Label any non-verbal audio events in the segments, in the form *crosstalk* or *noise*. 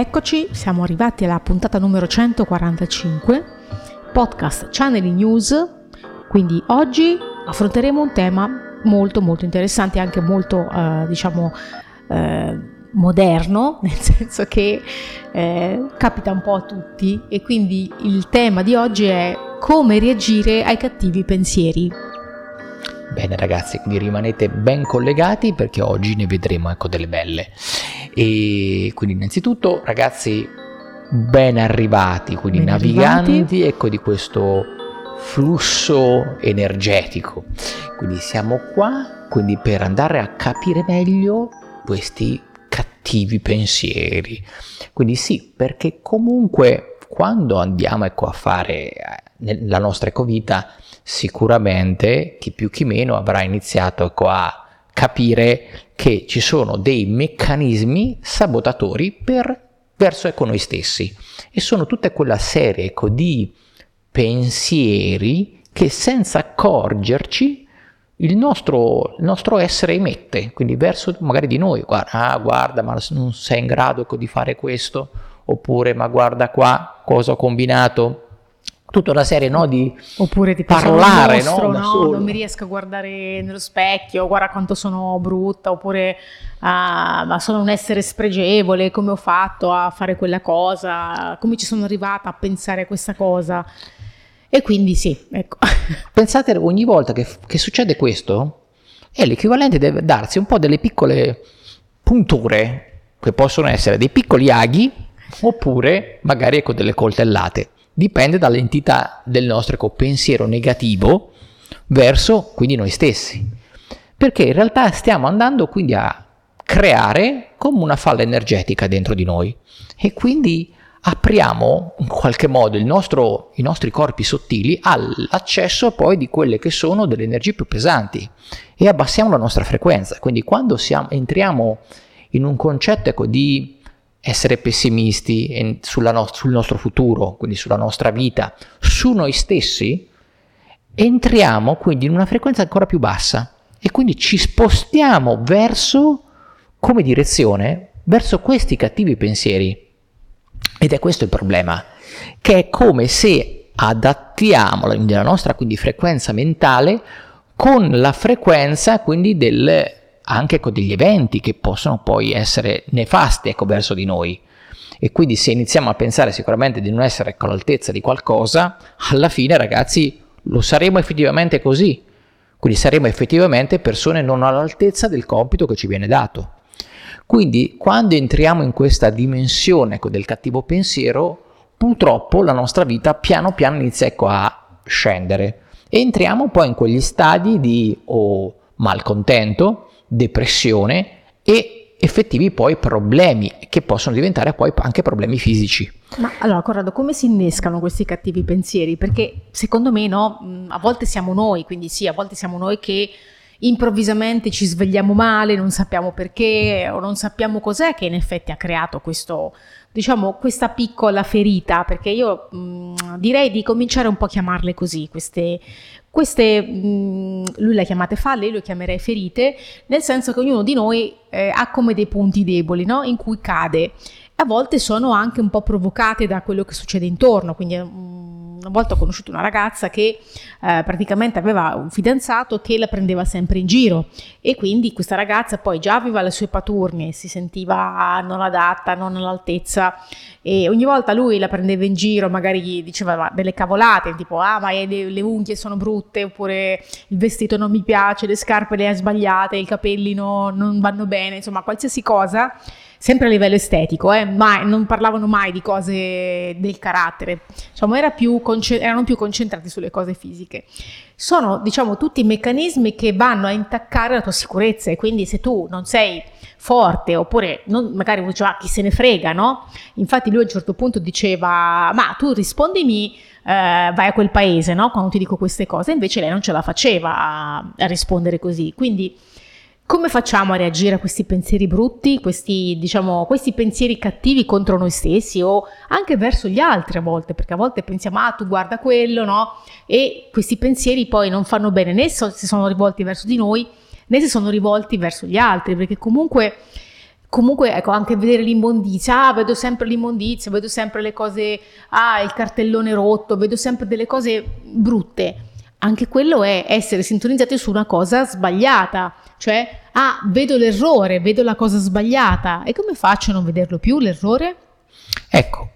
Eccoci, siamo arrivati alla puntata numero 145, podcast Channeling News, quindi oggi affronteremo un tema molto molto interessante e anche molto eh, diciamo eh, moderno, *laughs* nel senso che eh, capita un po' a tutti e quindi il tema di oggi è come reagire ai cattivi pensieri. Bene ragazzi, quindi rimanete ben collegati perché oggi ne vedremo ecco delle belle. E quindi innanzitutto ragazzi ben arrivati, quindi ben naviganti arrivati. ecco di questo flusso energetico. Quindi siamo qua quindi per andare a capire meglio questi cattivi pensieri. Quindi sì, perché comunque quando andiamo ecco, a fare eh, la nostra ecovita sicuramente chi più chi meno avrà iniziato ecco, a capire che ci sono dei meccanismi sabotatori per, verso ecco, noi stessi. E sono tutta quella serie ecco, di pensieri che senza accorgerci il nostro, il nostro, essere emette, quindi verso magari di noi, guarda, ah, guarda, ma non sei in grado ecco, di fare questo, oppure ma guarda qua cosa ho combinato, tutta una serie no, di Oppure tipo parlare, mostro, no, no non mi riesco a guardare nello specchio, guarda quanto sono brutta, oppure ah, ma sono un essere spregevole, come ho fatto a fare quella cosa, come ci sono arrivata a pensare a questa cosa. E quindi sì, ecco. *laughs* Pensate ogni volta che, che succede questo, è l'equivalente di darsi un po' delle piccole punture, che possono essere dei piccoli aghi, oppure magari ecco delle coltellate dipende dall'entità del nostro ecco, pensiero negativo verso quindi noi stessi. Perché in realtà stiamo andando quindi a creare come una falla energetica dentro di noi e quindi apriamo in qualche modo nostro, i nostri corpi sottili all'accesso poi di quelle che sono delle energie più pesanti e abbassiamo la nostra frequenza. Quindi quando siamo, entriamo in un concetto ecco, di essere pessimisti no- sul nostro futuro, quindi sulla nostra vita, su noi stessi, entriamo quindi in una frequenza ancora più bassa e quindi ci spostiamo verso, come direzione, verso questi cattivi pensieri. Ed è questo il problema, che è come se adattiamo la nostra quindi frequenza mentale con la frequenza quindi del anche con degli eventi che possono poi essere nefasti ecco, verso di noi. E quindi se iniziamo a pensare sicuramente di non essere ecco, all'altezza di qualcosa, alla fine ragazzi lo saremo effettivamente così. Quindi saremo effettivamente persone non all'altezza del compito che ci viene dato. Quindi quando entriamo in questa dimensione ecco, del cattivo pensiero, purtroppo la nostra vita piano piano inizia ecco, a scendere. Entriamo poi in quegli stadi di o malcontento, depressione e effettivi poi problemi che possono diventare poi anche problemi fisici. Ma allora Corrado, come si innescano questi cattivi pensieri? Perché secondo me no, a volte siamo noi, quindi sì, a volte siamo noi che improvvisamente ci svegliamo male, non sappiamo perché o non sappiamo cos'è che in effetti ha creato questo, diciamo, questa piccola ferita, perché io mh, direi di cominciare un po' a chiamarle così, queste, queste, mh, lui le ha chiamate falle, io le chiamerei ferite, nel senso che ognuno di noi eh, ha come dei punti deboli no? in cui cade. A volte sono anche un po' provocate da quello che succede intorno, quindi mh, una volta ho conosciuto una ragazza che eh, praticamente aveva un fidanzato che la prendeva sempre in giro e quindi questa ragazza poi già aveva le sue paturnie, si sentiva non adatta, non all'altezza e ogni volta lui la prendeva in giro, magari gli diceva delle cavolate, tipo ah ma le, le unghie sono brutte oppure il vestito non mi piace, le scarpe le hai sbagliate, i capelli no, non vanno bene, insomma qualsiasi cosa sempre a livello estetico, eh, ma non parlavano mai di cose del carattere, diciamo, era più erano più concentrati sulle cose fisiche. Sono, diciamo, tutti meccanismi che vanno a intaccare la tua sicurezza e quindi se tu non sei forte oppure non, magari uno diceva ah, chi se ne frega, no? Infatti lui a un certo punto diceva ma tu rispondimi eh, vai a quel paese, no? Quando ti dico queste cose, invece lei non ce la faceva a, a rispondere così. Quindi come facciamo a reagire a questi pensieri brutti, questi, diciamo, questi pensieri cattivi contro noi stessi o anche verso gli altri a volte? Perché a volte pensiamo, ah, tu guarda quello, no? E questi pensieri poi non fanno bene né se sono rivolti verso di noi, né se sono rivolti verso gli altri, perché comunque comunque ecco anche vedere l'immondizia, ah vedo sempre l'immondizia, vedo sempre le cose, ah il cartellone rotto, vedo sempre delle cose brutte. Anche quello è essere sintonizzati su una cosa sbagliata, cioè ah vedo l'errore, vedo la cosa sbagliata e come faccio a non vederlo più l'errore? Ecco,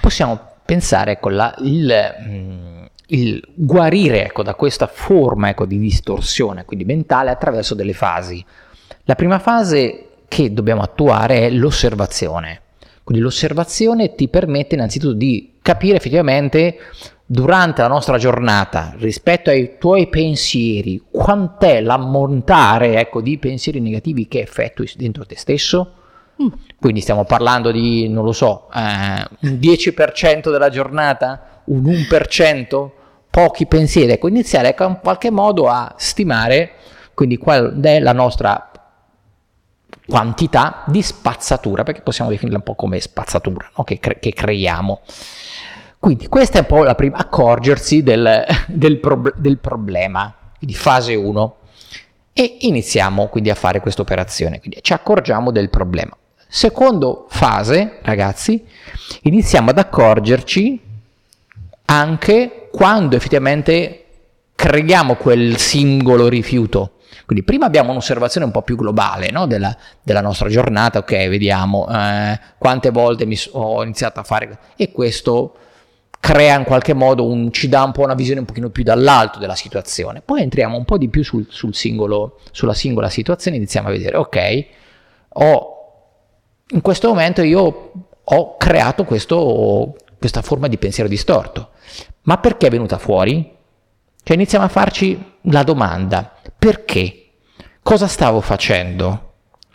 possiamo pensare ecco, la, il, mm, il, guarire ecco, da questa forma ecco, di distorsione, quindi mentale, attraverso delle fasi. La prima fase che dobbiamo attuare è l'osservazione. Quindi l'osservazione ti permette innanzitutto di capire effettivamente durante la nostra giornata rispetto ai tuoi pensieri quant'è l'ammontare ecco, di pensieri negativi che effettui dentro te stesso. Mm. Quindi stiamo parlando di, non lo so, eh, un 10% della giornata, un 1%, pochi pensieri. Ecco, iniziare ecco, in qualche modo a stimare quindi qual è la nostra quantità di spazzatura, perché possiamo definirla un po' come spazzatura no? che, cre- che, creiamo. Quindi questa è un po' la prima, accorgersi del, del, prob- del problema, quindi fase 1, e iniziamo quindi a fare questa operazione, quindi ci accorgiamo del problema. Secondo fase, ragazzi, iniziamo ad accorgerci anche quando effettivamente creiamo quel singolo rifiuto quindi prima abbiamo un'osservazione un po' più globale no? della, della, nostra giornata, ok, vediamo eh, quante volte mi ho iniziato a fare e questo crea in qualche modo un, ci dà un po' una visione un pochino più dall'alto della situazione. Poi entriamo un po' di più sul, sul singolo, sulla singola situazione e iniziamo a vedere, ok, ho, in questo momento io ho creato questo, questa forma di pensiero distorto. Ma perché è venuta fuori? Cioè iniziamo a farci la domanda, perché? Cosa stavo facendo?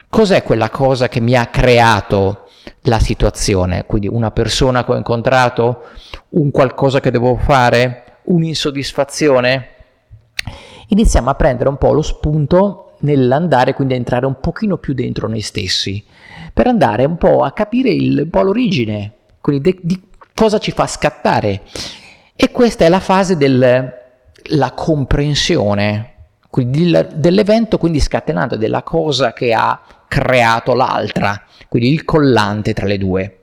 Cos'è quella cosa che mi ha creato la situazione? Quindi una persona che ho incontrato, un qualcosa che devo fare, un'insoddisfazione? Iniziamo a prendere un po' lo spunto nell'andare quindi a entrare un pochino più dentro noi stessi, per andare un po' a capire il, un po' l'origine, quindi de, di cosa ci fa scattare. E questa è la fase del la comprensione dell'evento, quindi scatenato della cosa che ha creato l'altra, quindi il collante tra le due.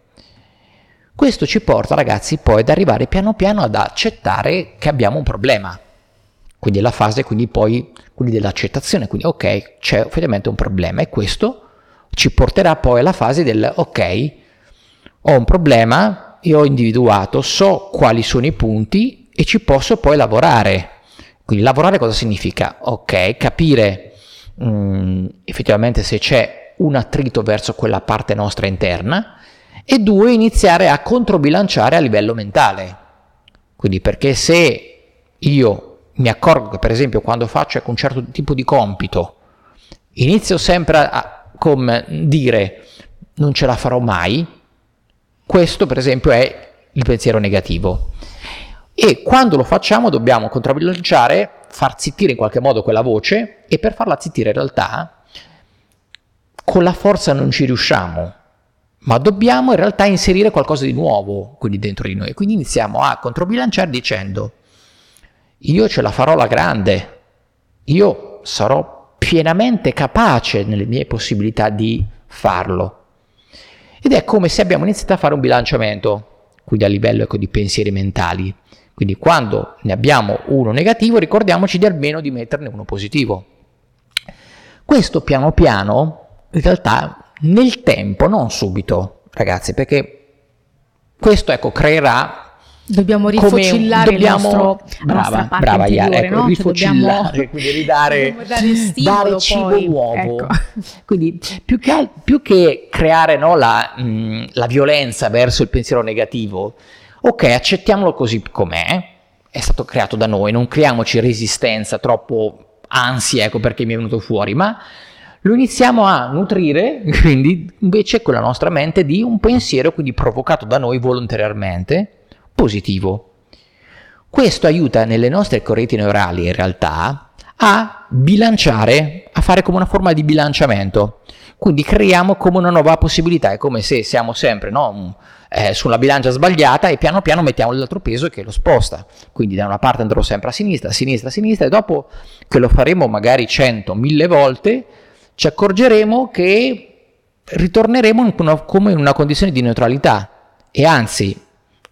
Questo ci porta, ragazzi, poi ad arrivare piano piano ad accettare che abbiamo un problema. Quindi la fase quindi poi quindi dell'accettazione, quindi ok, c'è ovviamente un problema e questo ci porterà poi alla fase del ok, ho un problema, io ho individuato, so quali sono i punti e ci posso poi lavorare. Quindi lavorare cosa significa? Ok, capire mh, mm, effettivamente se c'è un attrito verso quella parte nostra interna e due, iniziare a controbilanciare a livello mentale. Quindi perché se io mi accorgo che per esempio quando faccio un certo tipo di compito inizio sempre a, a come dire non ce la farò mai, questo per esempio è il pensiero negativo e quando lo facciamo dobbiamo controbilanciare, far zittire in qualche modo quella voce e per farla zittire in realtà con la forza non ci riusciamo, ma dobbiamo in realtà inserire qualcosa di nuovo quindi dentro di noi. Quindi iniziamo a controbilanciare dicendo io ce la farò la grande, io sarò pienamente capace nelle mie possibilità di farlo. Ed è come se abbiamo iniziato a fare un bilanciamento, quindi a livello ecco, di pensieri mentali. Quindi quando ne abbiamo uno negativo ricordiamoci di almeno di metterne uno positivo. Questo piano piano, in realtà nel tempo, non subito, ragazzi, perché questo ecco, creerà Dobbiamo rifocillare dobbiamo, il nostro, brava, parte brava, interiore, ecco, no? rifocillare, cioè quindi ridare dare, cibo poi, nuovo. Ecco. *laughs* Quindi più che, più che creare no, la, mh, la violenza verso il pensiero negativo, ok, accettiamolo così com'è, è stato creato da noi, non creiamoci resistenza, troppo ansia, ecco perché mi è venuto fuori, ma lo iniziamo a nutrire, *laughs* quindi invece con la nostra mente, di un pensiero quindi provocato da noi volontariamente, positivo. Questo aiuta nelle nostre correnti neurali in realtà a bilanciare, a fare come una forma di bilanciamento. Quindi creiamo come una nuova possibilità, è come se siamo sempre no, eh, sulla bilancia sbagliata e piano piano mettiamo l'altro peso che lo sposta. Quindi da una parte andrò sempre a sinistra, a sinistra, a sinistra e dopo che lo faremo magari 100, 1000 volte, ci accorgeremo che ritorneremo in una, come in una condizione di neutralità e anzi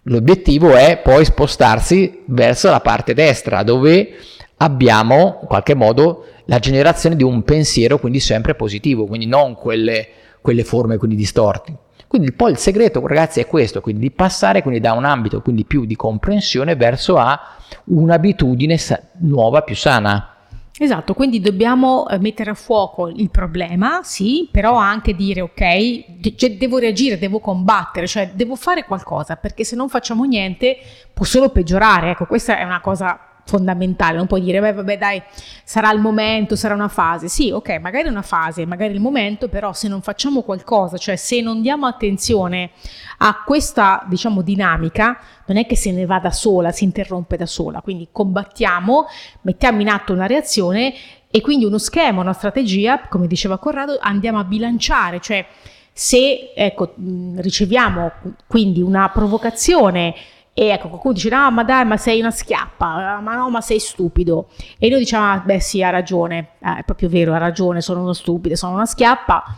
l'obiettivo è poi spostarsi verso la parte destra dove abbiamo in qualche modo la generazione di un pensiero quindi sempre positivo, quindi non quelle, quelle forme quindi distorti. Quindi poi il segreto, ragazzi, è questo, quindi di passare quindi da un ambito quindi più di comprensione verso a un'abitudine nuova, più sana. Esatto, quindi dobbiamo eh, mettere a fuoco il problema, sì, però anche dire ok, cioè devo reagire, devo combattere, cioè devo fare qualcosa, perché se non facciamo niente può solo peggiorare. Ecco, questa è una cosa fondamentale, non puoi dire, beh, vabbè, dai, sarà il momento, sarà una fase. Sì, ok, magari è una fase, magari è il momento, però se non facciamo qualcosa, cioè se non diamo attenzione a questa, diciamo, dinamica, non è che se ne va da sola, si interrompe da sola. Quindi combattiamo, mettiamo in atto una reazione e quindi uno schema, una strategia, come diceva Corrado, andiamo a bilanciare, cioè se ecco, riceviamo quindi una provocazione e ecco, qualcuno dice, no, ma dai, ma sei una schiappa, ma no, ma sei stupido. E noi diciamo, ah, beh sì, ha ragione, eh, è proprio vero, ha ragione, sono uno stupido, sono una schiappa.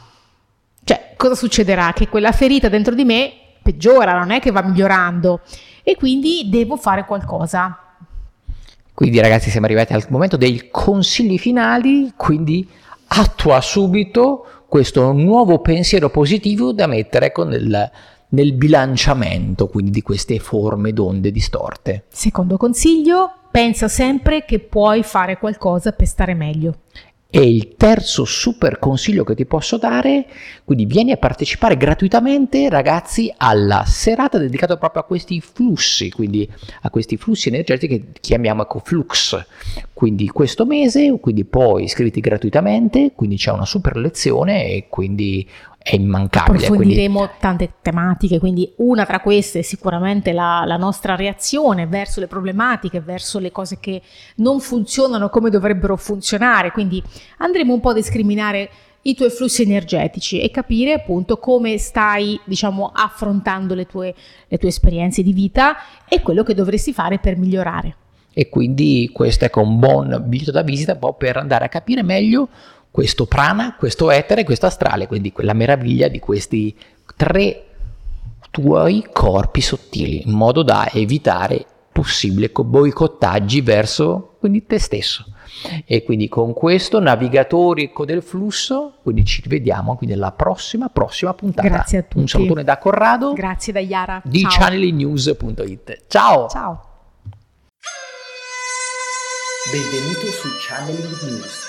Cioè, cosa succederà? Che quella ferita dentro di me peggiora, non è che va migliorando. E quindi devo fare qualcosa. Quindi ragazzi siamo arrivati al momento dei consigli finali, quindi attua subito questo nuovo pensiero positivo da mettere con il nel bilanciamento quindi di queste forme d'onde distorte. Secondo consiglio, pensa sempre che puoi fare qualcosa per stare meglio. E il terzo super consiglio che ti posso dare, quindi vieni a partecipare gratuitamente ragazzi alla serata dedicata proprio a questi flussi, quindi a questi flussi energetici che chiamiamo ecoflux. Quindi questo mese, quindi poi iscriviti gratuitamente, quindi c'è una super lezione e quindi è immancabile. Approfondiremo quindi... tante tematiche, quindi una tra queste è sicuramente la, la, nostra reazione verso le problematiche, verso le cose che non funzionano come dovrebbero funzionare, quindi andremo un po' a discriminare i tuoi flussi energetici e capire appunto come stai diciamo affrontando le tue, le tue esperienze di vita e quello che dovresti fare per migliorare. E quindi questo è un buon biglietto da visita un po' per andare a capire meglio questo prana, questo etere e questo astrale, quindi quella meraviglia di questi tre tuoi corpi sottili, in modo da evitare possibili boicottaggi verso quindi te stesso. E quindi con questo navigatori del flusso, quindi ci vediamo quindi nella prossima, prossima puntata. Grazie a tutti. Un salutone da Corrado. Grazie da Yara. Di channelingnews.it. Ciao. Ciao. Benvenuto su Channeling News